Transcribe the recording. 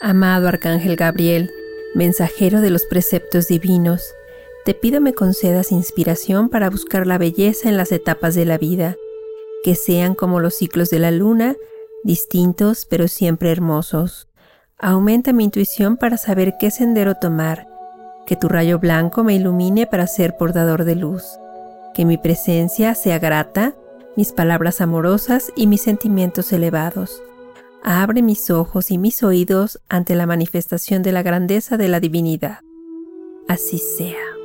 Amado Arcángel Gabriel, mensajero de los preceptos divinos, te pido me concedas inspiración para buscar la belleza en las etapas de la vida, que sean como los ciclos de la luna, distintos pero siempre hermosos. Aumenta mi intuición para saber qué sendero tomar, que tu rayo blanco me ilumine para ser portador de luz, que mi presencia sea grata, mis palabras amorosas y mis sentimientos elevados abre mis ojos y mis oídos ante la manifestación de la grandeza de la divinidad. Así sea.